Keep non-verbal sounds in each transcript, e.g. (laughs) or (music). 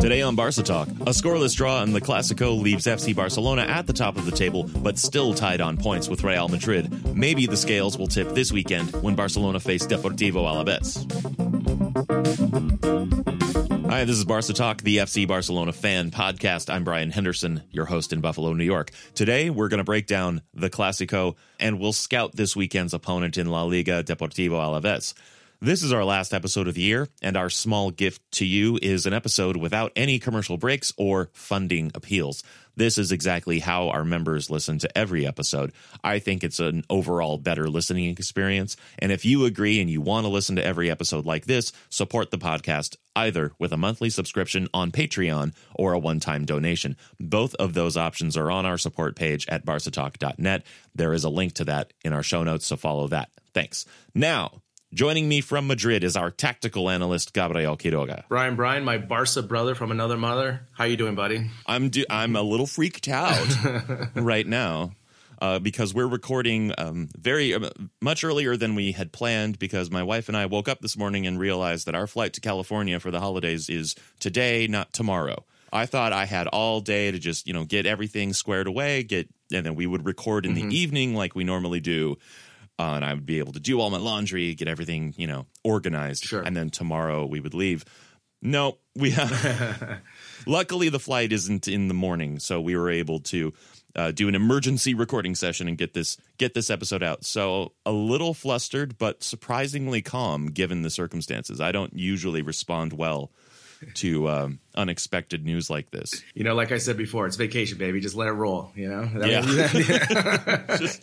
Today on Barca Talk, a scoreless draw in the Clasico leaves FC Barcelona at the top of the table, but still tied on points with Real Madrid. Maybe the scales will tip this weekend when Barcelona face Deportivo Alaves. Hi, this is Barca Talk, the FC Barcelona fan podcast. I'm Brian Henderson, your host in Buffalo, New York. Today, we're going to break down the Clasico and we'll scout this weekend's opponent in La Liga, Deportivo Alaves. This is our last episode of the year, and our small gift to you is an episode without any commercial breaks or funding appeals. This is exactly how our members listen to every episode. I think it's an overall better listening experience. And if you agree and you want to listen to every episode like this, support the podcast either with a monthly subscription on Patreon or a one time donation. Both of those options are on our support page at barcatalk.net. There is a link to that in our show notes, so follow that. Thanks. Now, Joining me from Madrid is our tactical analyst Gabriel Quiroga. Brian, Brian, my Barca brother from another mother. How you doing, buddy? I'm do- I'm a little freaked out (laughs) right now uh, because we're recording um, very uh, much earlier than we had planned. Because my wife and I woke up this morning and realized that our flight to California for the holidays is today, not tomorrow. I thought I had all day to just you know get everything squared away, get and then we would record in Mm-hmm. the evening like we normally do. Uh, and I would be able to do all my laundry, get everything, you know, organized. Sure. And then tomorrow we would leave. No, we have. (laughs) luckily, the flight isn't in the morning, so we were able to uh, do an emergency recording session and get this get this episode out. So a little flustered, but surprisingly calm given the circumstances. I don't usually respond well to um, unexpected news like this. You know, like I said before, it's vacation, baby. Just let it roll. You know. Yeah. (laughs) (laughs) just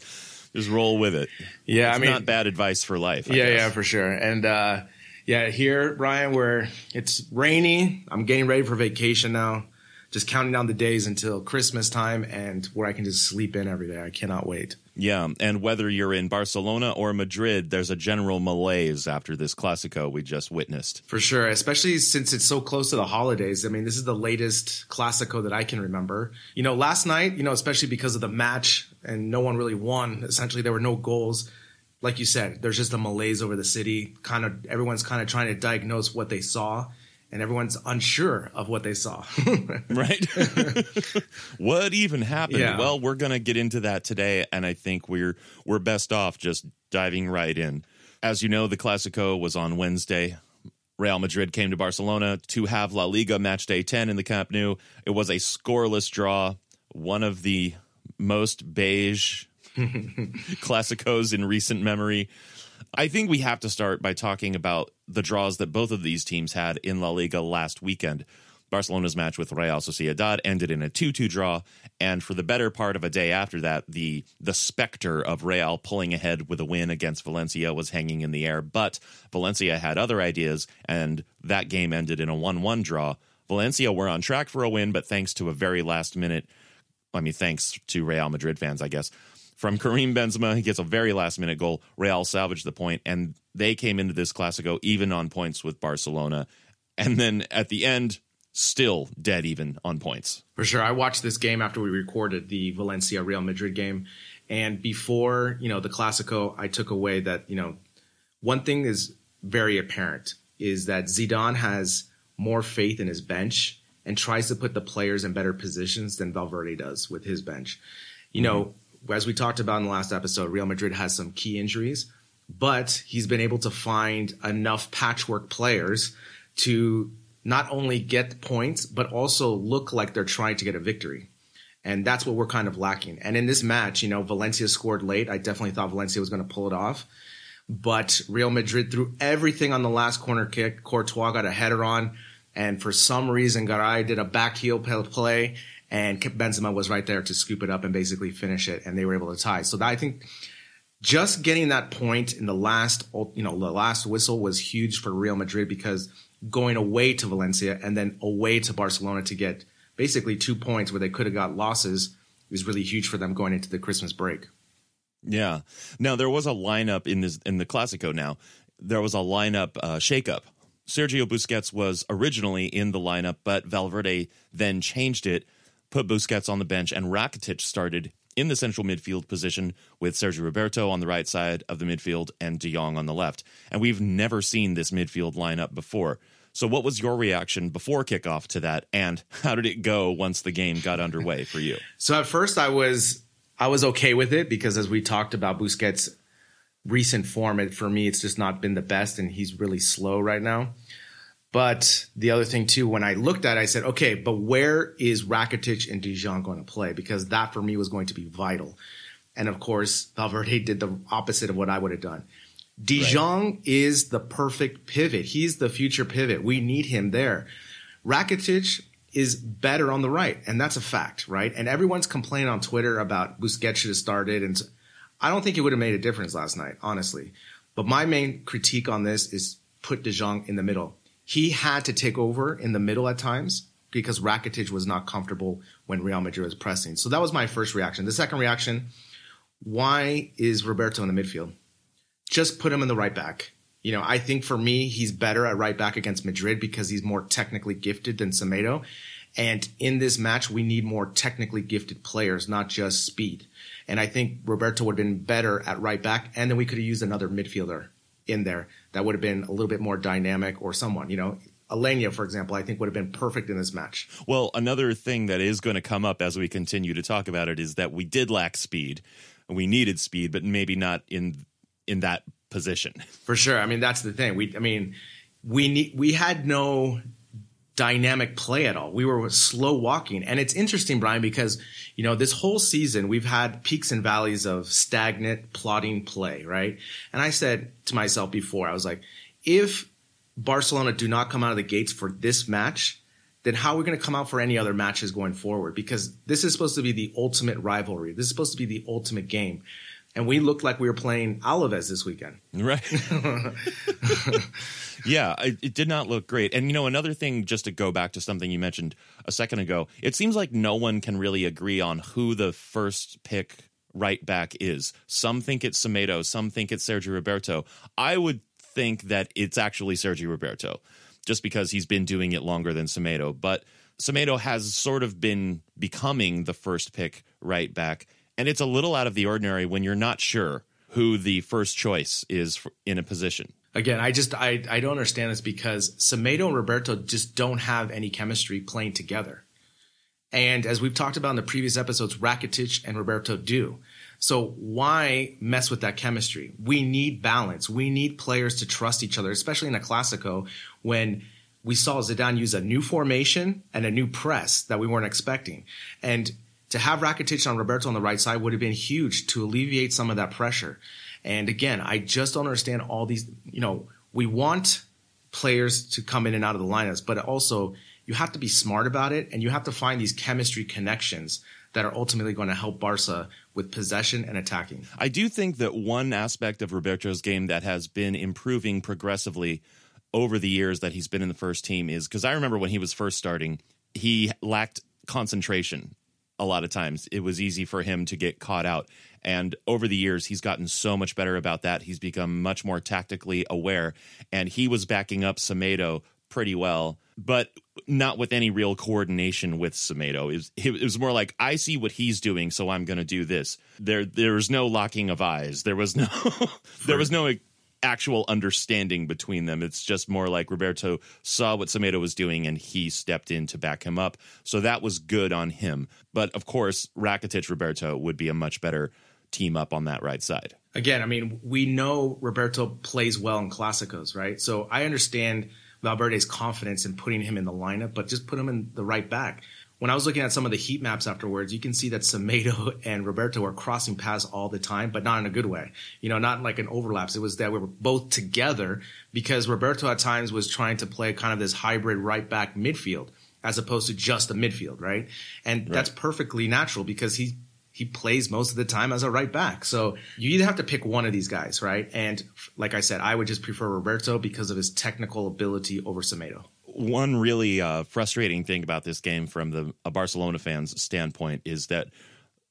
just roll with it. yeah. It's I mean, not bad advice for life. I yeah, guess. yeah, for sure. And uh, yeah, here, Brian, where it's rainy. I'm getting ready for vacation now. Just counting down the days until Christmas time, and where I can just sleep in every day. I cannot wait. Yeah, and whether you're in Barcelona or Madrid, there's a general malaise after this Clasico we just witnessed. For sure, especially since it's so close to the holidays. I mean, this is the latest Clasico that I can remember. You know, last night, you know, especially because of the match and no one really won. Essentially, there were no goals. Like you said, there's just a malaise over the city. Kind of everyone's kind of trying to diagnose what they saw, and everyone's unsure of what they saw. (laughs) right? (laughs) what even happened? Yeah. Well, we're going to get into that today and I think we're we're best off just diving right in. As you know, the Clasico was on Wednesday. Real Madrid came to Barcelona to have La Liga match day 10 in the Camp Nou. It was a scoreless draw, one of the most beige (laughs) Clásicos in recent memory. I think we have to start by talking about the draws that both of these teams had in La Liga last weekend. Barcelona's match with Real Sociedad ended in a 2-2 draw, and for the better part of a day after that, the the specter of Real pulling ahead with a win against Valencia was hanging in the air, but Valencia had other ideas and that game ended in a 1-1 draw. Valencia were on track for a win, but thanks to a very last minute I mean, thanks to Real Madrid fans, I guess. From Karim Benzema, he gets a very last minute goal. Real salvaged the point, and they came into this Clasico even on points with Barcelona. And then at the end, still dead even on points. For sure. I watched this game after we recorded the Valencia Real Madrid game. And before, you know, the Clasico, I took away that, you know, one thing is very apparent is that Zidane has more faith in his bench and tries to put the players in better positions than Valverde does with his bench. You know, as we talked about in the last episode, Real Madrid has some key injuries, but he's been able to find enough patchwork players to not only get points, but also look like they're trying to get a victory. And that's what we're kind of lacking. And in this match, you know, Valencia scored late. I definitely thought Valencia was going to pull it off. But Real Madrid threw everything on the last corner kick. Courtois got a header on. And for some reason, Garay did a back heel play, and Benzema was right there to scoop it up and basically finish it. And they were able to tie. So that, I think just getting that point in the last, you know, the last whistle was huge for Real Madrid because going away to Valencia and then away to Barcelona to get basically two points where they could have got losses is really huge for them going into the Christmas break. Yeah. Now there was a lineup in this in the Clasico. Now there was a lineup uh, shakeup. Sergio Busquets was originally in the lineup, but Valverde then changed it, put Busquets on the bench, and Rakitic started in the central midfield position with Sergio Roberto on the right side of the midfield and De Jong on the left. And we've never seen this midfield lineup before. So, what was your reaction before kickoff to that, and how did it go once the game got underway (laughs) for you? So, at first, I was I was okay with it because, as we talked about, Busquets' recent form, it, for me, it's just not been the best, and he's really slow right now. But the other thing too, when I looked at it, I said, okay, but where is Rakitic and De Jong going to play? Because that for me was going to be vital. And of course, Valverde did the opposite of what I would have done. De Jong right. is the perfect pivot. He's the future pivot. We need him there. Rakitic is better on the right, and that's a fact, right? And everyone's complaining on Twitter about Busquets should have started, and I don't think it would have made a difference last night, honestly. But my main critique on this is put De Jong in the middle. He had to take over in the middle at times because Rakitic was not comfortable when Real Madrid was pressing. So that was my first reaction. The second reaction, why is Roberto in the midfield? just put him in the right back. You know, I think for me, he's better at right back against Madrid because he's more technically gifted than Semedo. And in this match, we need more technically gifted players, not just speed. And I think Roberto would have been better at right back. And then we could have used another midfielder in there that would have been a little bit more dynamic or someone, you know, Aleñá, for example, I think would have been perfect in this match. Well, another thing that is going to come up as we continue to talk about it is that we did lack speed. We needed speed, but maybe not in in that position. For sure. I mean, that's the thing. We, I mean, we need, we had no dynamic play at all. We were slow walking. And it's interesting, Brian, because, you know, this whole season we've had peaks and valleys of stagnant, plodding play, right? And I said to myself before, I was like, if Barcelona do not come out of the gates for this match, then how are we going to come out for any other matches going forward? Because this is supposed to be the ultimate rivalry. This is supposed to be the ultimate game and we looked like we were playing Alaves this weekend. Right. (laughs) (laughs) yeah, it, it, did not look great. And you know, another thing, just to go back to something you mentioned a second ago, it seems like no one can really agree on who the first pick right back is. Some think it's Semedo, some think it's Sergio Roberto. I would think that it's actually Sergio Roberto, just because he's been doing it longer than Semedo. But Semedo has sort of been becoming the first pick right back and it's a little out of the ordinary when you're not sure who the first choice is in a position. Again, I just I, I don't understand this because Semedo and Roberto just don't have any chemistry playing together. And as we've talked about in the previous episodes, Rakitic and Roberto do. So why mess with that chemistry? We need balance. We need players to trust each other, especially in a Clasico when we saw Zidane use a new formation and a new press that we weren't expecting. And to have Rakitic on Roberto on the right side would have been huge to alleviate some of that pressure. And again, I just don't understand all these, you know, we want players to come in and out of the lineups, but also you have to be smart about it and you have to find these chemistry connections that are ultimately going to help Barca with possession and attacking. I do think that one aspect of Roberto's game that has been improving progressively over the years that he's been in the first team is because I remember when he was first starting, he lacked concentration a lot of times. It was easy for him to get caught out. And over the years, he's gotten so much better about that. He's become much more tactically aware. And he was backing up Semedo pretty well, but not with any real coordination with Semedo. It was, it was more like, I see what he's doing, so I'm going to do this. There, there was no locking of eyes. There was no, (laughs) there was no actual understanding between them. It's just more like Roberto saw what Semedo was doing and he stepped in to back him up. So that was good on him. But of course, Rakitic Roberto would be a much better team up on that right side. Again, I mean, we know Roberto plays well in Clásicos, right? So I understand Valverde's confidence in putting him in the lineup, but just put him in the right back when I was looking at some of the heat maps afterwards, you can see that Semedo (laughs) and Roberto are crossing paths all the time, but not in a good way. You know, not like an overlaps. It was that we were both together because Roberto at times was trying to play kind of this hybrid right back midfield as opposed to just a midfield, right? And right. that's perfectly natural because he he plays most of the time as a right back. So you either have to pick one of these guys, right? And like I said, I would just prefer Roberto because of his technical ability over Semedo one really uh, frustrating thing about this game from the a Barcelona fans' standpoint is that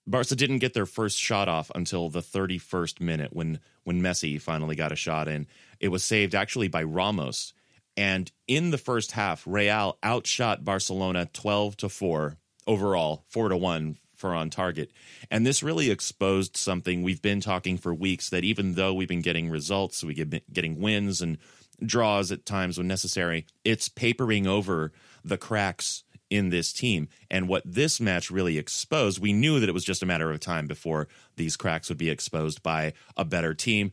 Barca didn't get their first shot off until the 31st minute when when Messi finally got a shot in. It was saved actually by Ramos. And in the first half, Real outshot Barcelona 12 to 4 overall, 4 to 1 for on target. And this really exposed something we've been talking for weeks that even though we've been getting results, we get getting wins and draws at times when necessary. It's papering over the cracks in this team. And what this match really exposed, we knew that it was just a matter of time before these cracks would be exposed by a better team.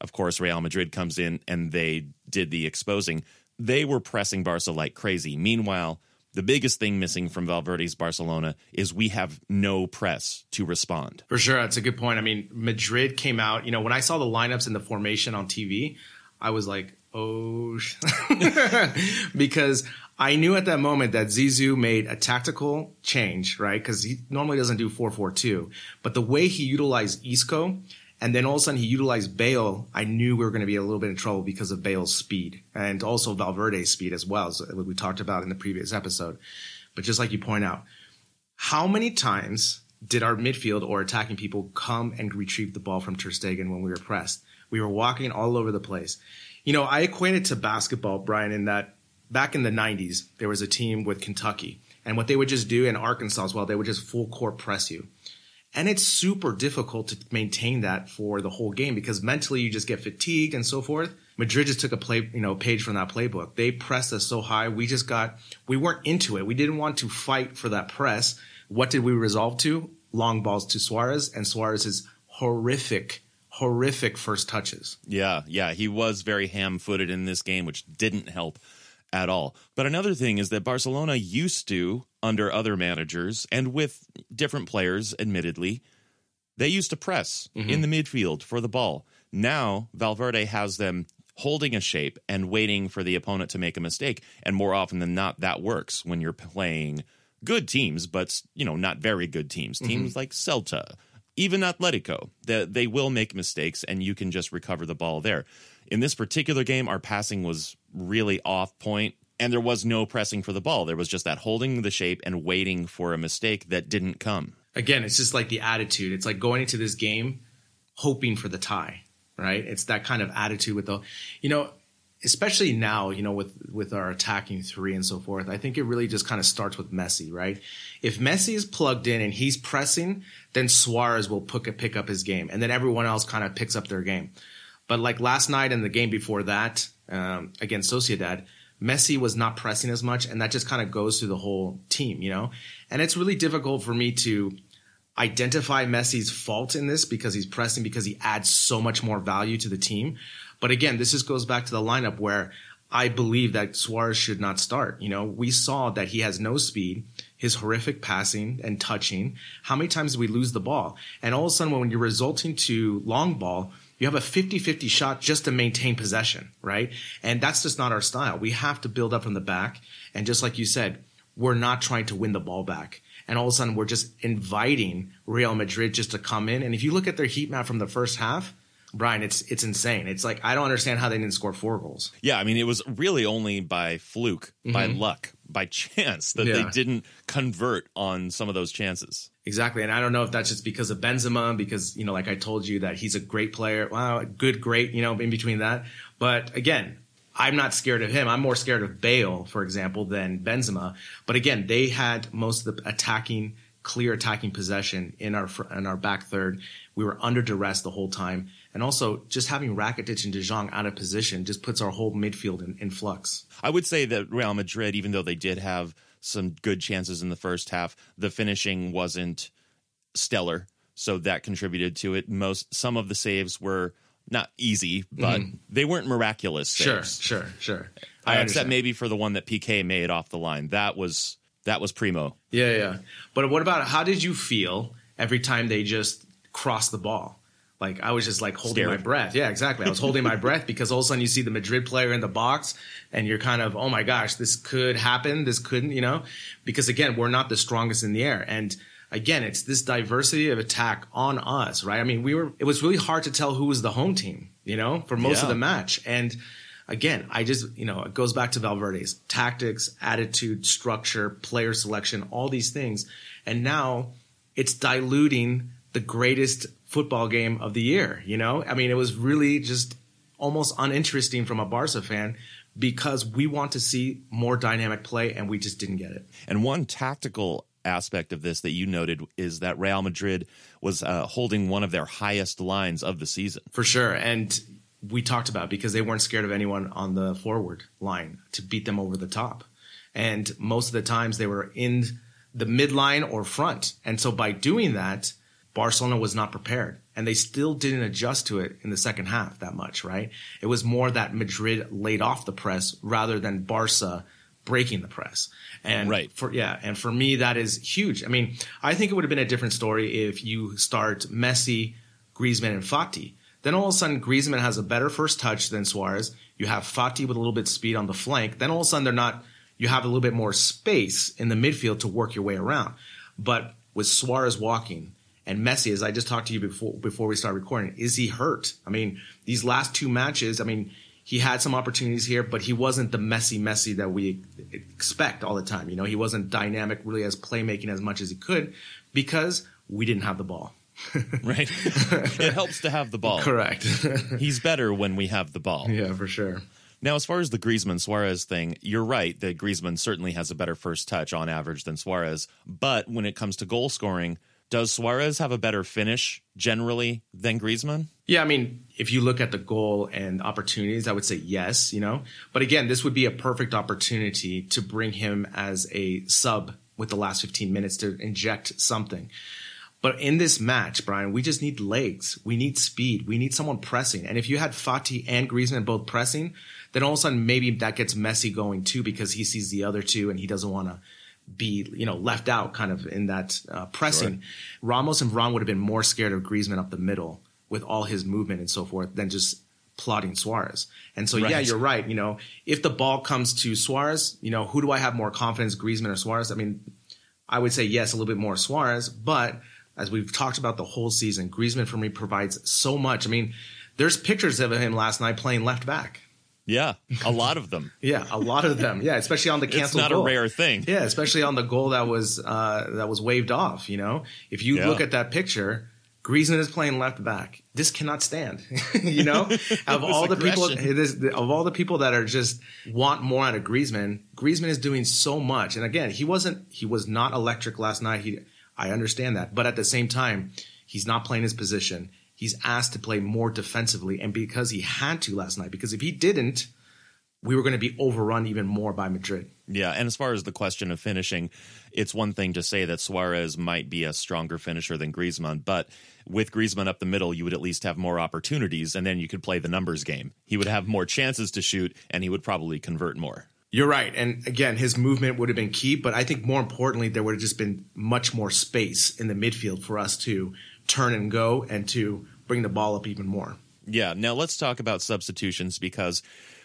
Of course, Real Madrid comes in and they did the exposing. They were pressing Barca like crazy. Meanwhile, the biggest thing missing from Valverde's Barcelona is we have no press to respond. For sure, that's a good point. I mean, Madrid came out, you know, when I saw the lineups and the formation on TV, I was like, oh, (laughs) because I knew at that moment that Zizou made a tactical change, right? Because he normally doesn't do 4-4-2, but the way he utilized Isco and then all of a sudden he utilized Bale, I knew we were going to be a little bit in trouble because of Bale's speed and also Valverde's speed as well, as we talked about in the previous episode. But just like you point out, how many times did our midfield or attacking people come and retrieve the ball from Ter Stegen when we were pressed? We were walking all over the place. You know, I equate it to basketball, Brian, in that back in the 90s, there was a team with Kentucky. And what they would just do in Arkansas as well, they would just full court press you. And it's super difficult to maintain that for the whole game because mentally you just get fatigued and so forth. Madrid just took a play, you know, page from that playbook. They pressed us so high. We just got, we weren't into it. We didn't want to fight for that press. What did we resolve to? Long balls to Suarez and Suarez's horrific horrific first touches. Yeah, yeah, he was very ham-footed in this game, which didn't help at all. But another thing is that Barcelona used to, under other managers and with different players, admittedly, they used to press mm-hmm. in the midfield for the ball. Now Valverde has them holding a shape and waiting for the opponent to make a mistake. And more often than not, that works when you're playing good teams, but you know, not very good teams. Mm-hmm. Teams like Celta, even Atletico, they, they will make mistakes and you can just recover the ball there. In this particular game, our passing was really off point and there was no pressing for the ball. There was just that holding the shape and waiting for a mistake that didn't come. Again, it's just like the attitude. It's like going into this game hoping for the tie, right? It's that kind of attitude with the, you know, especially now, you know, with with our attacking three and so forth, I think it really just kind of starts with Messi, right? If Messi is plugged in and he's pressing, then Suarez will pick, pick up his game, and then everyone else kind of picks up their game. But like last night and the game before that um, against Sociedad, Messi was not pressing as much, and that just kind of goes through the whole team, you know. And it's really difficult for me to identify Messi's fault in this because he's pressing because he adds so much more value to the team. But again, this just goes back to the lineup where I believe that Suarez should not start. You know, we saw that he has no speed, his horrific passing and touching. How many times do we lose the ball? And all of a sudden, when you're resulting to long ball, you have a 50-50 shot just to maintain possession, right? And that's just not our style. We have to build up from the back. And just like you said, we're not trying to win the ball back. And all of a sudden, we're just inviting Real Madrid just to come in. And if you look at their heat map from the first half, Brian, it's it's insane. It's like I don't understand how they didn't score four goals. Yeah, I mean it was really only by fluke, mm-hmm. by luck, by (laughs) chance that yeah. they didn't convert on some of those chances. Exactly, and I don't know if that's just because of Benzema, because you know, like I told you, that he's a great player. Wow, good, great, you know, in between that. But again, I'm not scared of him. I'm more scared of Bale, for example, than Benzema. But again, they had most of the attacking clear attacking possession in our in our back third. We were under duress the whole time, and also just having Rakitic and De Jong out of position just puts our whole midfield in, in flux. I would say that Real Madrid, even though they did have some good chances in the first half, the finishing wasn't stellar, so that contributed to it. Most some of the saves were not easy, but they weren't miraculous Sure, saves. sure, sure. Uh, I except understand. maybe for the one that PK made off the line. That was that was primo. Yeah, yeah. But what about how did you feel every time they just crossed the ball? Like I was just like holding Scared. my breath. Yeah, exactly. I was holding my breath (laughs) because all of a sudden you see the Madrid player in the box and you're kind of, oh my gosh, this could happen. This couldn't, you know, because again, we're not the strongest in the air. And again, it's this diversity of attack on us, right? I mean, we were, it was really hard to tell who was the home team, you know, for most of the match. And again, I just, you know, it goes back to Valverde's tactics, attitude, structure, player selection, all these things. And now it's diluting the greatest football game of the year, you know? I mean, it was really just almost uninteresting from a Barca fan because we want to see more dynamic play and we just didn't get it. And one tactical aspect of this that you noted is that Real Madrid was uh, holding one of their highest lines of the season. For sure. And we talked about because they weren't scared of anyone on the forward line to beat them over the top. And most of the times they were in the midline or front. And so by doing that, Barcelona was not prepared. And they still didn't adjust to it in the second half that much, right? It was more that Madrid laid off the press rather than Barca breaking the press. And Right. for yeah, and for me that is huge. I mean, I think it would have been a different story if you start Messi, Griezmann, and Fati. Then all of a sudden Griezmann has a better first touch than Suarez. You have Fati with a little bit of speed on the flank. Then all of a sudden they're not. You have a little bit more space in the midfield to work your way around. But with Suarez walking and Messi, as I just talked to you before before we start recording, is he hurt? I mean, these last two matches, I mean, he had some opportunities here, but he wasn't the messy Messi that we expect all the time. You know, he wasn't dynamic really as playmaking as much as he could because we didn't have the ball. (laughs) Right? (laughs) it helps to have the ball. Correct. (laughs) He's better when we have the ball. yeah, for sure. Now, as far as the Griezmann Suarez thing, you're right that Griezmann certainly has a better first touch on average than Suarez. But when it comes to goal scoring, does Suarez have a better finish generally than Griezmann? Yeah, I mean, if you look at the goal and opportunities, I would say yes, you know. But again, this would be a perfect opportunity to bring him as a sub with the last 15 minutes to inject something. But in this match, Brian, we just need legs. We need speed. We need someone pressing. And if you had Fati and Griezmann both pressing, then all of a sudden maybe that gets Messi going too because he sees the other two and he doesn't want to be, you know, left out kind of in that uh, pressing. Ramos and Varane would have been more scared of Griezmann up the middle with all his movement and so forth than just plotting Suarez. And so, yeah, you're right. You know, if the ball comes to Suarez, you know, who do I have more confidence, Griezmann or Suarez? I mean, I would say yes, a little bit more Suarez, but as we've talked about the whole season, Griezmann for me provides so much. I mean, there's pictures of him last night playing left back. Yeah, a lot of them. (laughs) Yeah, a lot of them. Yeah, especially on the it's canceled not goal. a rare thing. Yeah, especially on the goal that was uh, that was waved off. You know, if you Yeah. look at that picture, Griezmann is playing left back. This cannot stand. (laughs) you know, (laughs) of all the people, aggression. it is, of all the people that are just want more out of Griezmann, Griezmann is doing so much. And again, he wasn't. He was not electric last night. He, I understand that, but at the same time, he's not playing his position. He's asked to play more defensively, and because he had to last night, because if he didn't, we were going to be overrun even more by Madrid. Yeah, and as far as the question of finishing, it's one thing to say that Suarez might be a stronger finisher than Griezmann, but with Griezmann up the middle, you would at least have more opportunities, and then you could play the numbers game. He would have more chances to shoot, and he would probably convert more. You're right. And again, his movement would have been key, but I think more importantly, there would have just been much more space in the midfield for us to turn and go and to bring the ball up even more. Yeah, now let's talk about substitutions because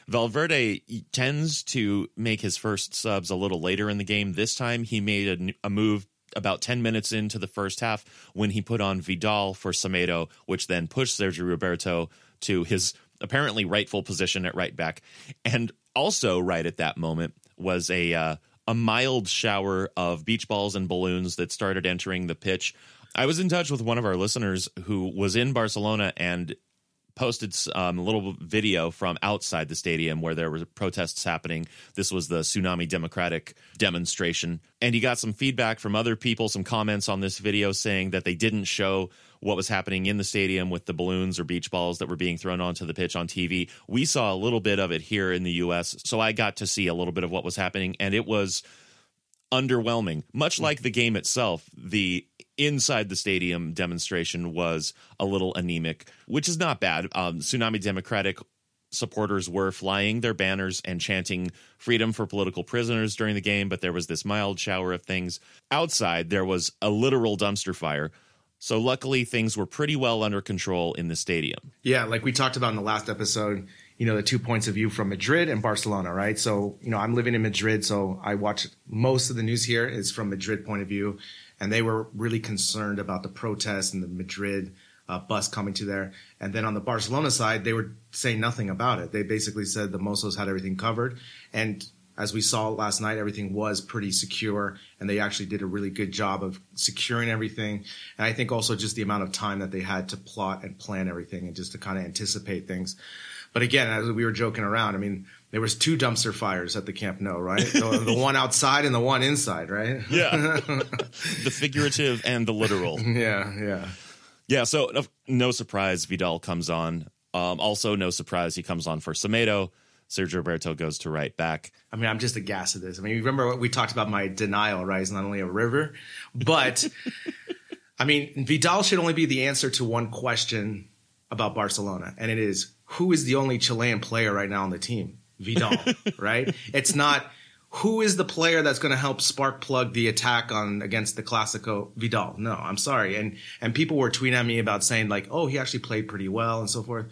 Valverde tends to make his first subs a little later in the game. This time he made a, a move about 10 minutes into the first half when he put on Vidal for Semedo, which then pushed Sergio Roberto to his apparently rightful position at right back. And also right at that moment was a uh, a mild shower of beach balls and balloons that started entering the pitch. I was in touch with one of our listeners who was in Barcelona and posted um, a little video from outside the stadium where there were protests happening. This was the Tsunami Democràtic demonstration. And he got some feedback from other people, some comments on this video saying that they didn't show what was happening in the stadium with the balloons or beach balls that were being thrown onto the pitch on TV. We saw a little bit of it here in the US. So I got to see a little bit of what was happening, and it was underwhelming. Much like the game itself, the inside the stadium demonstration was a little anemic, which is not bad. Um, Tsunami Democràtic supporters were flying their banners and chanting freedom for political prisoners during the game, but there was this mild shower of things. Outside, there was a literal dumpster fire. So, luckily, things were pretty well under control in the stadium. Yeah, like we talked about in the last episode, you know, the two points of view from Madrid and Barcelona, right? So, you know, I'm living in Madrid, so I watch most of the news here is from Madrid point of view, and they were really concerned about the protests and the Madrid uh, bus coming to there. And then on the Barcelona side, they were saying nothing about it. They basically said the Mossos had everything covered, and as we saw last night, everything was pretty secure, and they actually did a really good job of securing everything. And I think also just the amount of time that they had to plot and plan everything, and just to kind of anticipate things. But again, as we were joking around, I mean, there was two dumpster fires at the Camp Nou, right? the, (laughs) the one outside and the one inside, right? Yeah, (laughs) the figurative and the literal. Yeah, yeah. Yeah, so no, no surprise Vidal comes on. Um, also, no surprise he comes on for Semedo. Sergio Roberto goes to right back. I mean, I'm just aghast at this. I mean, remember what we talked about my denial, right? It's not only a river, but (laughs) I mean, Vidal should only be the answer to one question about Barcelona, and it is who is the only Chilean player right now on the team? Vidal, (laughs) right? It's not who is the player that's going to help spark plug the attack on against the Clasico Vidal. No, I'm sorry. And and people were tweeting at me about saying like, "Oh, he actually played pretty well" and so forth.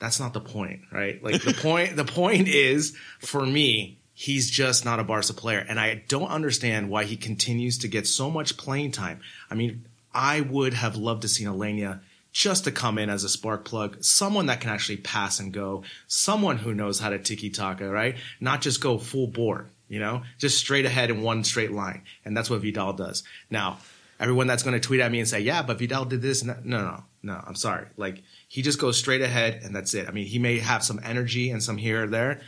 That's not the point, right? Like the (laughs) point the point is for me, he's just not a Barca player and I don't understand why he continues to get so much playing time. I mean, I would have loved to see Aleñá just to come in as a spark plug, someone that can actually pass and go, someone who knows how to tiki taka, right? Not just go full board, you know, just straight ahead in one straight line. And that's what Vidal does. Now, everyone that's going to tweet at me and say, yeah, but Vidal did this. No, no, no, no, I'm sorry. Like he just goes straight ahead and that's it. I mean, he may have some energy and some here or there.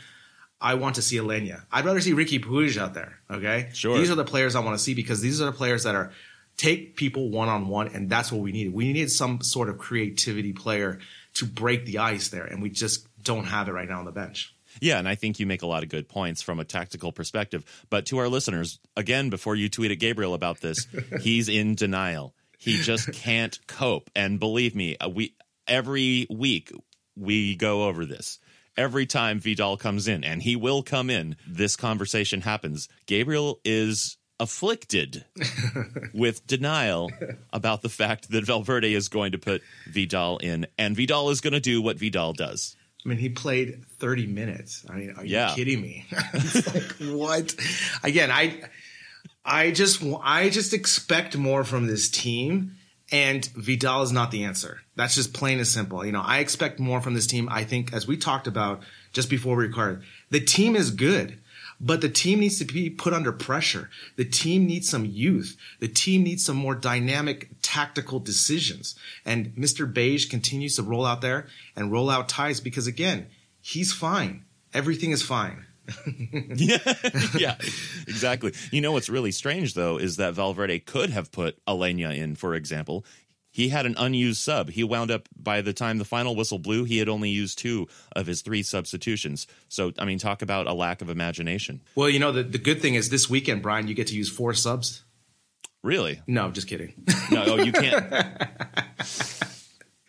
I want to see Aleñá. I'd rather see Riqui Puig out there. Okay. Sure. These are the players I want to see because these are the players that are take people one on one, and that's what we needed. We needed some sort of creativity player to break the ice there, and we just don't have it right now on the bench. Yeah, and I think you make a lot of good points from a tactical perspective. But to our listeners, again, before you tweet at Gabriel about this, (laughs) he's in denial. He just can't cope. And believe me, uh, we every week we go over this. Every time Vidal comes in, and he will come in, this conversation happens. Gabriel is afflicted (laughs) with denial about the fact that Valverde is going to put Vidal in, and Vidal is going to do what Vidal does. I mean, he played 30 minutes. I mean, are you Yeah. kidding me? (laughs) it's like, what? Again, I, I just, I just expect more from this team, and Vidal is not the answer. That's just plain and simple. You know, I expect more from this team. I think, as we talked about just before we recorded, the team is good. But the team needs to be put under pressure. The team needs some youth. The team needs some more dynamic tactical decisions. And Mr. Beige continues to roll out there and roll out ties because again, he's fine. Everything is fine. (laughs) yeah, yeah, exactly. You know what's really strange though is that Valverde could have put Aleñá in, for example. He had an unused sub. He wound up by the time the final whistle blew, he had only used two of his three substitutions. So, I mean, talk about a lack of imagination. Well, you know, the, the good thing is this weekend, Brian, you get to use four subs. Really? No, I'm just kidding. No, oh, you can't.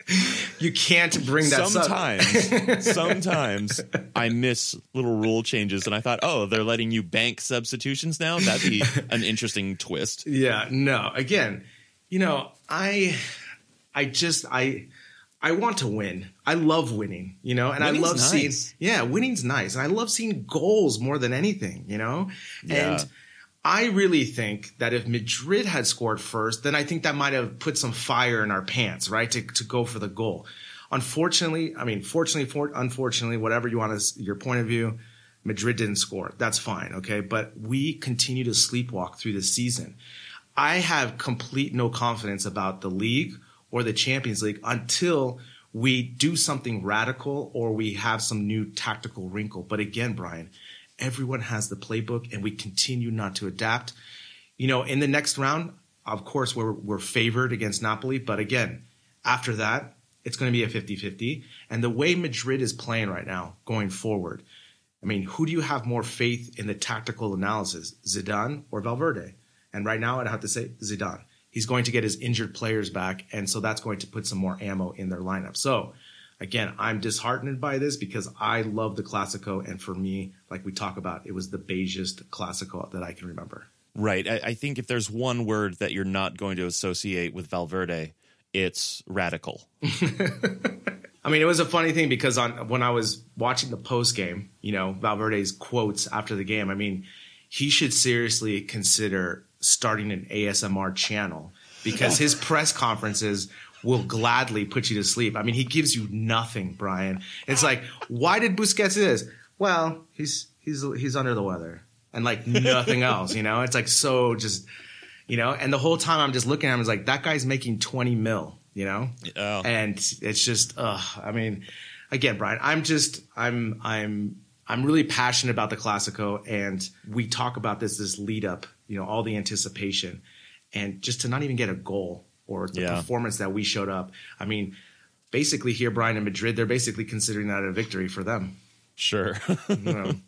(laughs) you can't bring that sub. sometimes, (laughs) sometimes I miss little rule changes, and I thought, oh, they're letting you bank substitutions now. That'd be an interesting twist. Yeah, no. Again, you know, I I just I I want to win. I love winning, you know, and Winning's I love nice. seeing yeah, winning's nice. And I love seeing goals more than anything, you know? Yeah. And I really think that if Madrid had scored first, then I think that might have put some fire in our pants, right? To to go for the goal. Unfortunately, I mean, fortunately, for, unfortunately, whatever you want to, your point of view, Madrid didn't score. That's fine, okay? But we continue to sleepwalk through the season. I have complete no confidence about the league or the Champions League until we do something radical or we have some new tactical wrinkle. But again, Brian, everyone has the playbook and we continue not to adapt. You know, in the next round, of course, we're, we're favored against Napoli. But again, after that, it's going to be a 50 50. And the way Madrid is playing right now, going forward, I mean, who do you have more faith in the tactical analysis, Zidane or Valverde? And right now, I'd have to say Zidane. He's going to get his injured players back, and so that's going to put some more ammo in their lineup. So, again, I'm disheartened by this because I love the Clasico, and for me, like we talk about, it was the beigest Clasico that I can remember. Right. I, I think if there's one word that you're not going to associate with Valverde, it's radical. (laughs) I mean, it was a funny thing because on when I was watching the post game, you know, Valverde's quotes after the game. I mean, he should seriously consider starting an ASMR channel because his (laughs) press conferences will gladly put you to sleep. I mean, he gives you nothing, Brian. It's like, why did Busquets do this? Well, he's he's he's under the weather and like nothing (laughs) else, you know? It's like so just you know, and the whole time I'm just looking at him, it's like that guy's making 20 mil, you know? Oh. And it's just, uh, I mean, again, Brian, I'm just, I'm, I'm, I'm really passionate about the Clasico, and we talk about this this lead up, you know, all the anticipation, and just to not even get a goal or the Yeah. performance that we showed up. I mean, basically here, Brian in Madrid, they're basically considering that a victory for them. Sure. You know? (laughs)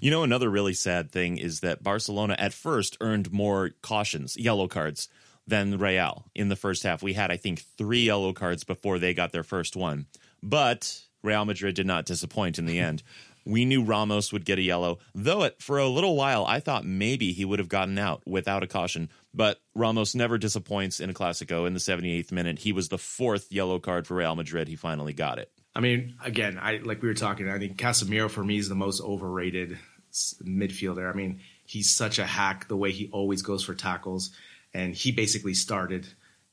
You know, another really sad thing is that Barcelona at first earned more cautions, yellow cards, than Real in the first half. We had, I think, three yellow cards before they got their first one. But Real Madrid did not disappoint in the end. (laughs) We knew Ramos would get a yellow, though it, for a little while I thought maybe he would have gotten out without a caution. But Ramos never disappoints in a Clasico. In the 78th minute, he was the fourth yellow card for Real Madrid. He finally got it. I mean, again, I like we were talking. I think Casemiro for me is the most overrated midfielder. I mean, he's such a hack the way he always goes for tackles, and he basically started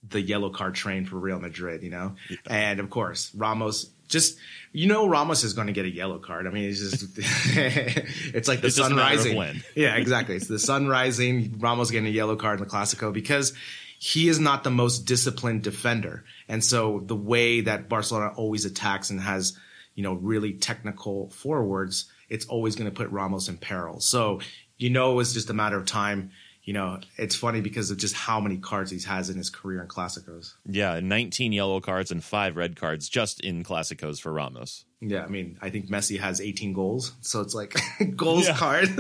the yellow card train for Real Madrid. You know, and of course Ramos. Just you know, Ramos is going to get a yellow card. I mean, it's just (laughs) it's like the It's sun rising. (laughs) Yeah, exactly. It's the sun rising. Ramos getting a yellow card in the Clasico because he is not the most disciplined defender. And so the way that Barcelona always attacks and has, you know, really technical forwards, it's always going to put Ramos in peril. So, you know, it's just a matter of time. You know, it's funny because of just how many cards he has in his career in Clásicos. Yeah, 19 yellow cards and five red cards just in Clásicos for Ramos. Yeah, I mean, I think Messi has 18 goals, so it's like (laughs) goals card. (laughs) (laughs)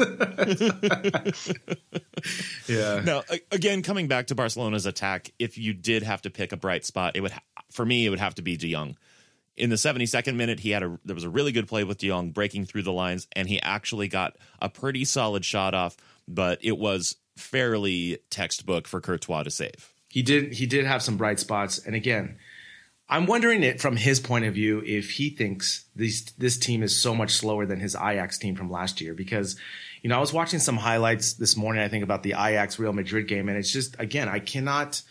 yeah. Now, again, coming back to Barcelona's attack, if you did have to pick a bright spot, it would ha- for me it would have to be De Jong. In the 72nd minute, he had a there was a really good play with De Jong breaking through the lines, and he actually got a pretty solid shot off, but it was fairly textbook for Courtois to save. he did he did have some bright spots. And again i'm wondering it from his point of view if he thinks this this team is so much slower than his ajax team from last year. Because you know i was watching some highlights this morning i think about the ajax real madrid game. And it's just again i cannot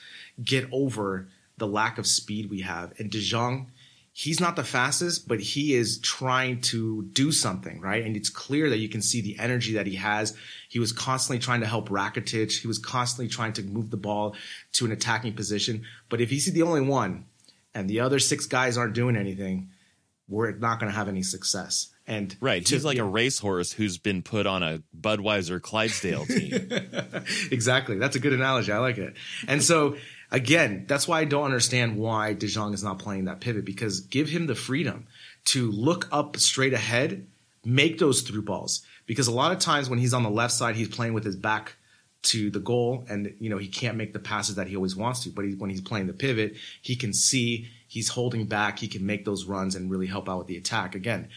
get over the lack of speed we have. And de jong he's not the fastest, but he is trying to do something, right? And it's clear that you can see the energy that he has. He was constantly trying to help Rakitic. He was constantly trying to move the ball to an attacking position. But if he's the only one and the other six guys aren't doing anything, we're not going to have any success. And Right, he's like a racehorse who's been put on a Budweiser Clydesdale team. (laughs) exactly. That's a good analogy. I like it. And so again, that's why I don't understand why De Jong is not playing that pivot because give him the freedom to look up straight ahead, make those through balls. Because a lot of times when he's on the left side, he's playing with his back to the goal and you know he can't make the passes that he always wants to. But he, when he's playing the pivot he can see he's holding back he can make those runs and really help out with the attack. Again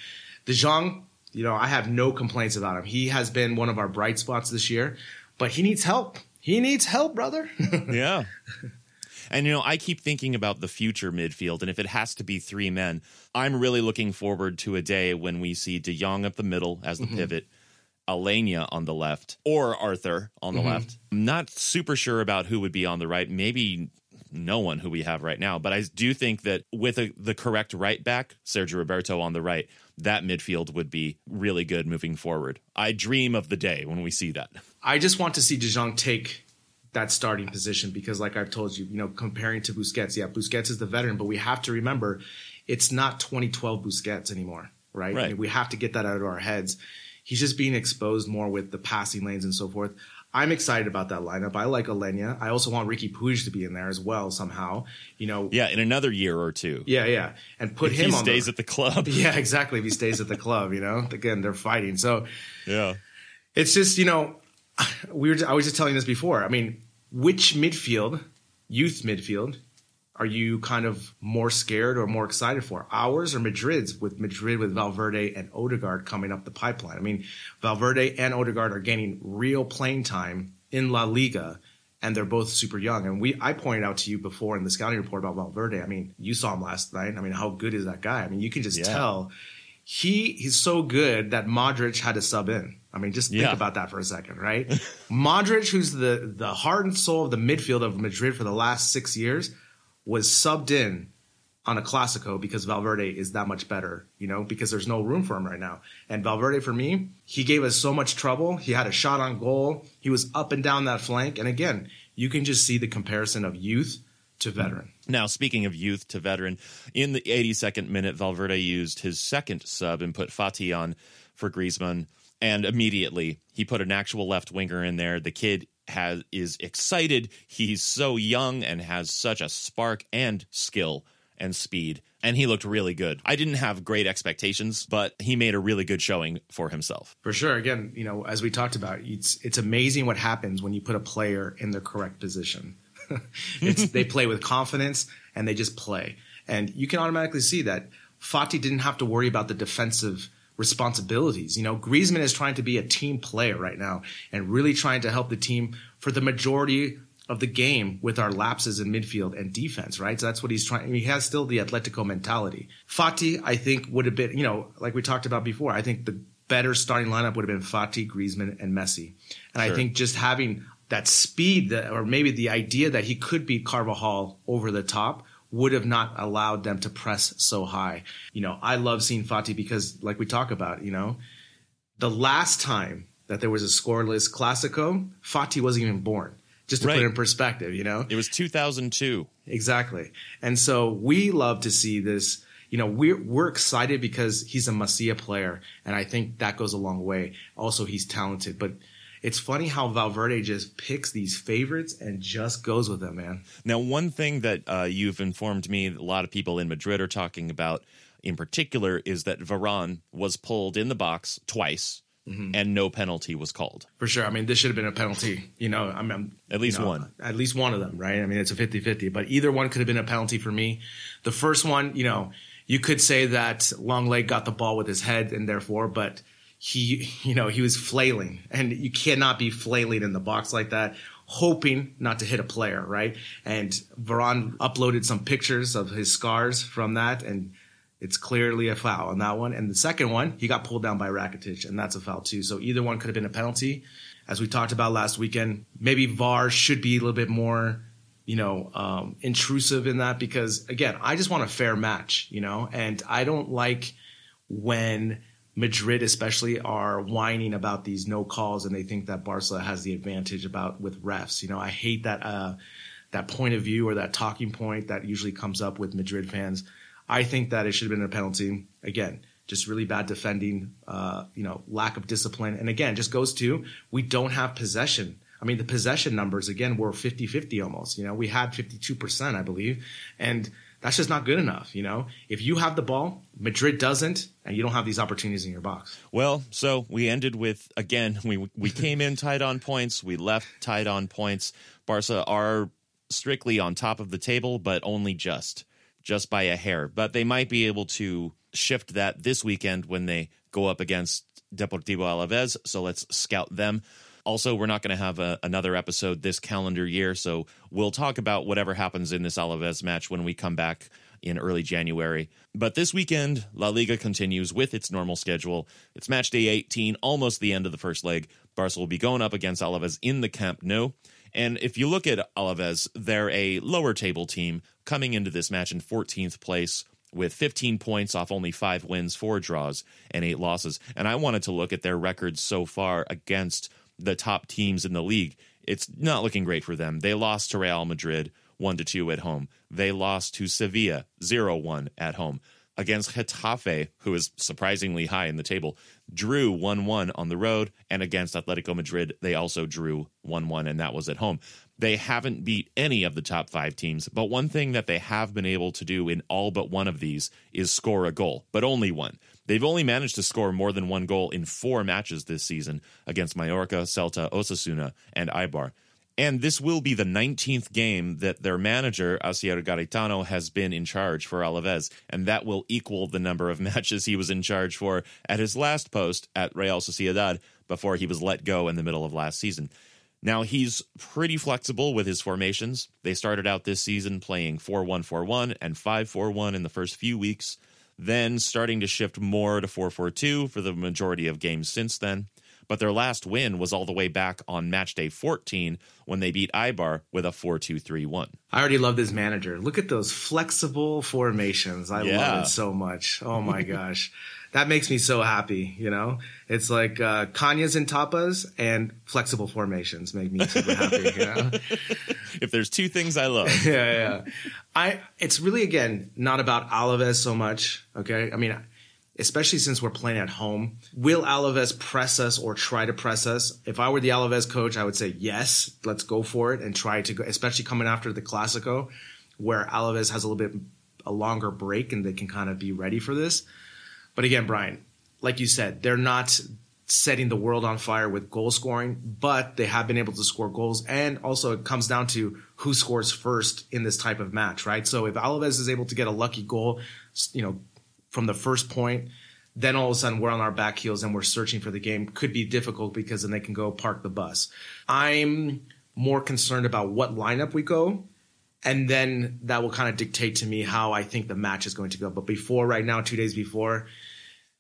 De Jong you know I have no complaints about him. He has been one of our bright spots this year but he needs help. He needs help brother. Yeah. (laughs) And you know, I keep thinking about the future midfield, and if it has to be three men, I'm really looking forward to a day when we see De Jong up the middle as the mm-hmm. pivot, Aleñá on the left, or Arthur on the mm-hmm. left. I'm not super sure about who would be on the right. Maybe no one who we have right now, but I do think that with a, the correct right back, Sergio Roberto on the right, that midfield would be really good moving forward. I dream of the day when we see that. I just want to see De Jong take that starting position because, like I've told you, you know, comparing to Busquets, yeah, Busquets is the veteran, but we have to remember it's not 2012 Busquets anymore, right? Right. I mean, we have to get that out of our heads. He's just being exposed more with the passing lanes and so forth. I'm excited about that lineup. I like Aleñá. I also want Riqui Puig to be in there as well somehow. You know, Yeah, in another year or two. yeah, yeah, and put If him he on stays the, at the club. (laughs) yeah, exactly. If he stays at the club, you know, again, they're fighting. So Yeah. it's just, you know, (sighs) we were, I was just telling this before. I mean, which midfield, youth midfield, are you kind of more scared or more excited for? Ours or Madrid's with Madrid with Valverde and Odegaard coming up the pipeline? I mean, Valverde and Odegaard are gaining real playing time in La Liga and they're both super young. And we, I pointed out to you before in the scouting report about Valverde. I mean, you saw him last night. I mean, how good is that guy? I mean, you can just Yeah. tell he he's so good that Modric had to sub in. I mean, just think Yeah. about that for a second, right? (laughs) Modric, who's the the heart and soul of the midfield of Madrid for the last six years, was subbed in on a Clasico because Valverde is that much better, you know, because there's no room for him right now. And Valverde, for me, he gave us so much trouble. He had a shot on goal. He was up and down that flank. And again, you can just see the comparison of youth to veteran. Now, speaking of youth to veteran, in the 82nd minute, Valverde used his second sub and put Fati on for Griezmann, and immediately he put an actual left winger in there. The kid has is excited. He's so young and has such a spark and skill and speed, and he looked really good. I didn't have great expectations, but he made a really good showing for himself. For sure. Again, you know, as we talked about, it's it's amazing what happens when you put a player in the correct position. (laughs) they play with confidence and they just play, and you can automatically see that Fati didn't have to worry about the defensive responsibilities. You know, Griezmann is trying to be a team player right now and really trying to help the team for the majority of the game with our lapses in midfield and defense, right? So that's what he's trying. He has still the Atletico mentality. Fati, I think, would have been, you know, like we talked about before, I think the better starting lineup would have been Fati, Griezmann, and Messi. And I think just having that speed that, or maybe the idea that he could beat Carvajal over the top would have not allowed them to press so high. You know, I love seeing Fati because, like we talk about, you know, the last time that there was a scoreless Clasico, Fati wasn't even born. Just to Right. put it in perspective, you know? It was 2002. Exactly. And so we love to see this. You know, we're we're excited because he's a Masia player, and I think that goes a long way. Also, he's talented, but it's funny how Valverde just picks these favorites and just goes with them, man. Now, one thing that uh, you've informed me, a lot of people in Madrid are talking about in particular, is that Varane was pulled in the box twice and no penalty was called. For sure. I mean, this should have been a penalty. You know, I mean, At least you know, one. At least one of them, right? I mean, it's a 50 50, but either one could have been a penalty for me. The first one, you know, you could say that Lenglet got the ball with his head and therefore, but he, you know, he was flailing and you cannot be flailing in the box like that, hoping not to hit a player, right? And Varane uploaded some pictures of his scars from that and it's clearly a foul on that one. And the second one, he got pulled down by Rakitic, and that's a foul too. So either one could have been a penalty. As we talked about last weekend, maybe VAR should be a little bit more, you know, um, intrusive in that because again, I just want a fair match, you know, and I don't like when Madrid especially are whining about these no calls and they think that Barca has the advantage about with refs. You know, I hate that uh, that point of view or that talking point that usually comes up with Madrid fans. I think that it should have been a penalty. Again, just really bad defending, uh, you know, lack of discipline. And again, just goes to we don't have possession. I mean, the possession numbers, again, were 50 50 almost. You know, we had 52%, I believe. And that's just not good enough. You know, if you have the ball, Madrid doesn't, and you don't have these opportunities in your box. Well, so we ended with again. We we came in tight on points. We left tight on points. Barca are strictly on top of the table, but only just just by a hair. But they might be able to shift that this weekend when they go up against Deportivo Alavés. So let's scout them. Also, we're not going to have a, another episode this calendar year, so we'll talk about whatever happens in this Alavés match when we come back in early January. But this weekend, La Liga continues with its normal schedule. It's match day 18, almost the end of the first leg. Barca will be going up against Alaves in the Camp Nou. And if you look at Alaves, they're a lower table team coming into this match in 14th place with 15 points off only five wins, four draws, and eight losses. And I wanted to look at their records so far against the top teams in the league. it's not looking great for them. They lost to Real Madrid 1 to 2 at home. They lost to Sevilla 0 1 at home. Against Getafe, who is surprisingly high in the table, drew 1 1 on the road. And against Atletico Madrid, they also drew 1 1, and that was at home. They haven't beat any of the top five teams, but one thing that they have been able to do in all but one of these is score a goal, but only one. They've only managed to score more than one goal in four matches this season against Mallorca, Celta, Osasuna, and Eibar. And this will be the 19th game that their manager, Asier Garitano, has been in charge for Alaves, and that will equal the number of (laughs) matches he was in charge for at his last post at Real Sociedad before he was let go in the middle of last season. Now, he's pretty flexible with his formations. They started out this season playing 4 1 4 1 and 5 4 1 in the first few weeks, then starting to shift more to 4 4 2 for the majority of games since then. But their last win was all the way back on match day 14 when they beat Eibar with a 4 2 3 1. I already love this manager. Look at those flexible formations. I Yeah. love it so much. Oh my (laughs) gosh. That makes me so happy, you know? It's like uh, Kanya's and tapas and flexible formations make me super happy, you know? (laughs) If there's two things I love, (laughs) yeah, yeah. I it's really again not about Alaves so much. Okay, I mean, especially since we're playing at home, will Alaves press us or try to press us? If I were the Alaves coach, I would say yes, let's go for it and try to go. Especially coming after the Clasico, where Alaves has a little bit a longer break and they can kind of be ready for this. But again, Brian, like you said, they're not setting the world on fire with goal scoring, but they have been able to score goals. And also, it comes down to who scores first in this type of match, right? So if Alaves is able to get a lucky goal, you know, from the first point, then all of a sudden we're on our back heels and we're searching for the game. Could be difficult because then they can go park the bus. I'm more concerned about what lineup we go and then that will kind of dictate to me how I think the match is going to go. But before, right now, two days before,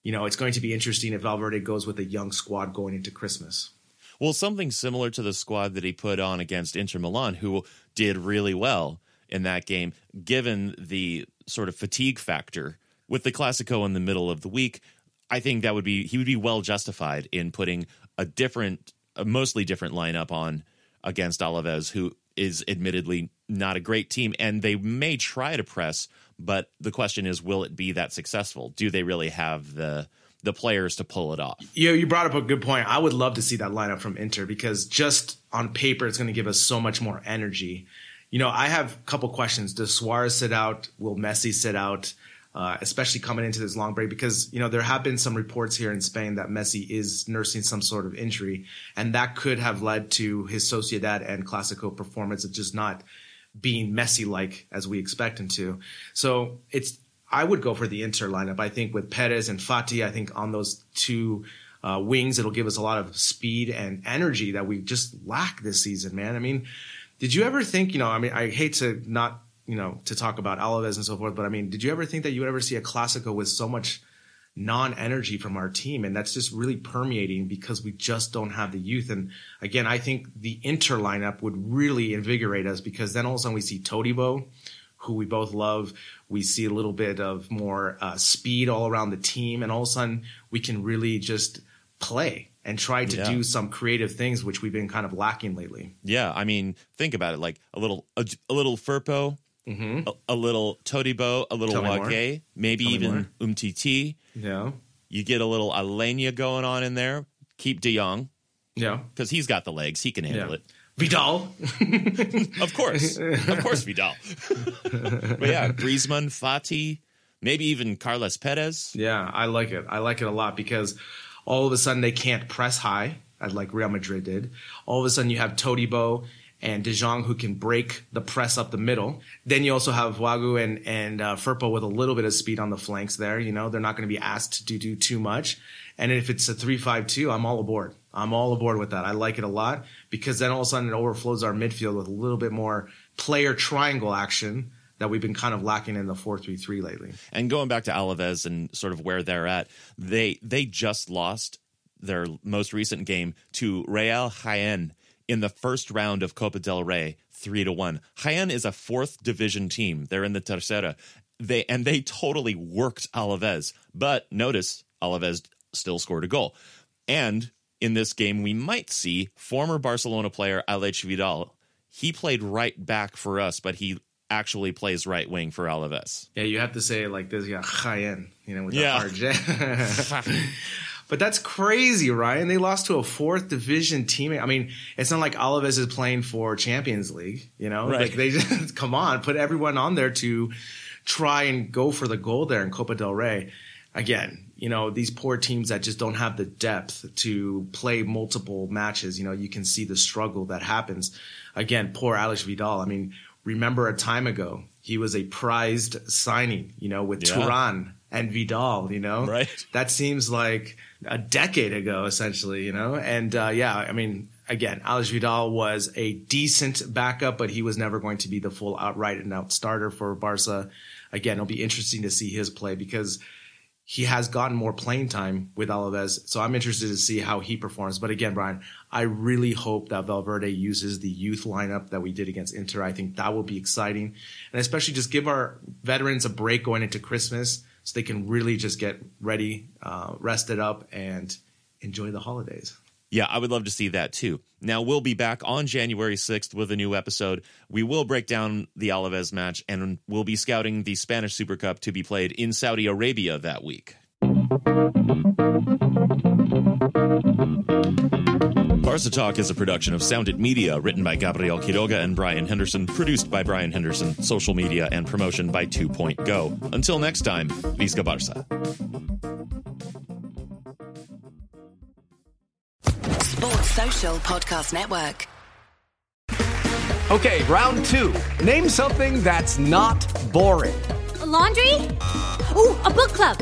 you know, it's going to be interesting if Valverde goes with a young squad going into Christmas. Well, something similar to the squad that he put on against Inter Milan, who did really well in that game, given the sort of fatigue factor with the Clasico in the middle of the week. I think that would be he would be well justified in putting a different, a mostly different lineup on against Alaves, who is admittedly not a great team, and they may try to press, but the question is, will it be that successful? Do they really have the the players to pull it off? You you brought up a good point. I would love to see that lineup from Inter because just on paper, it's going to give us so much more energy. You know, I have a couple questions. Does Suarez sit out? Will Messi sit out? Uh, especially coming into this long break, because you know there have been some reports here in Spain that Messi is nursing some sort of injury, and that could have led to his Sociedad and Clasico performance of just not being Messi like as we expect him to. So it's I would go for the Inter lineup. I think with Perez and Fati, I think on those two uh, wings, it'll give us a lot of speed and energy that we just lack this season, man. I mean, did you ever think, you know, I mean, I hate to not, you know, to talk about Alaves and so forth, but I mean, did you ever think that you would ever see a Clasico with so much non energy from our team? And that's just really permeating because we just don't have the youth. And again, I think the Inter lineup would really invigorate us because then all of a sudden we see Todibo, who we both love. We see a little bit of more uh, speed all around the team, and all of a sudden we can really just play and try to Yeah. do some creative things, which we've been kind of lacking lately. Yeah, I mean, think about it. Like a little, a, a little Firpo, a, a little Todibo, a little Mm-hmm. Tell. Wagué, maybe Tell even. Umtiti. Yeah, You get a little Aleñá going on in there. Keep De Jong yeah, because he's got the legs; he can handle yeah. it. Vidal. (laughs) Of course, of course, Vidal. (laughs) but yeah, Griezmann, Fati, maybe even Carlos Perez. Yeah, I like it. I like it a lot because all of a sudden they can't press high, like Real Madrid did. All of a sudden you have Todibo and De Jong who can break the press up the middle. Then you also have Wagué and and uh, Firpo with a little bit of speed on the flanks there. You know they're not going to be asked to do too much. And if it's a three-five-two, I'm all aboard. I'm all aboard with that. I like it a lot because then all of a sudden it overflows our midfield with a little bit more player triangle action that we've been kind of lacking in the four-three-three lately. And going back to Alaves and sort of where they're at, they they just lost their most recent game to Real Jaén in the first round of Copa del Rey, three to one. Jaén is a fourth division team. They're in the Tercera. They and they totally worked Alaves. But notice Alaves still scored a goal. And in this game, we might see former Barcelona player Alex Vidal. He played right back for us, but he actually plays right wing for Alaves. Yeah, you have to say like this. Yeah, Jaén, you know, with Yeah. the hard J. (laughs) (laughs) but that's crazy, Ryan. They lost to a fourth division team. I mean, it's not like Alaves is playing for Champions League. You know, Right. like they just (laughs) come on, put everyone on there to try and go for the goal there in Copa del Rey. Again, you know, these poor teams that just don't have the depth to play multiple matches, you know, you can see the struggle that happens. Again, poor Alex Vidal. I mean, remember a time ago, he was a prized signing, you know, with Yeah. Turan and Vidal, you know? Right. That seems like a decade ago, essentially, you know? And uh, yeah, I mean, again, Alex Vidal was a decent backup, but he was never going to be the full outright and out starter for Barca. Again, it'll be interesting to see his play because he has gotten more playing time with Alaves. So I'm interested to see how he performs. But again, Brian, I really hope that Valverde uses the youth lineup that we did against Inter. I think that will be exciting. And especially just give our veterans a break going into Christmas so they can really just get ready, uh, rested up, and enjoy the holidays. Yeah, I would love to see that too. Now, we'll be back on January 6th with a new episode. We will break down the Alaves match and we'll be scouting the Spanish Super Cup to be played in Saudi Arabia that week. Barca Talk is a production of Sounded Media, written by Gabriel Quiroga and Brian Henderson, produced by Brian Henderson, social media and promotion by Two Point Go. Until next time, Visca Barca. Sports Social Podcast Network. Okay, round two. Name something that's not boring. A laundry? Ooh, a book club.